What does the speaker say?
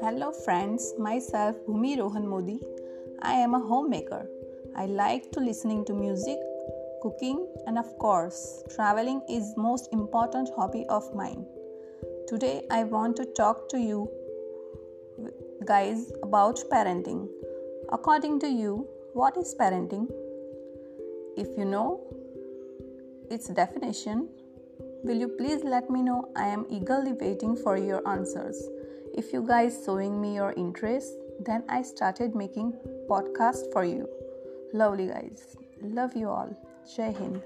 Hello, friends. Myself, Bhumi Rohan Modi. I am a homemaker. I like to listening to music, cooking, and of course, traveling is most important hobby of mine. Today, I want to talk to you guys about parenting. According to you, what is parenting? If you know its definition, will you please let me know? I am eagerly waiting for your answers. If you guys showing me your interest, then I started making podcast for you. Lovely guys. Love you all. Jai Hind.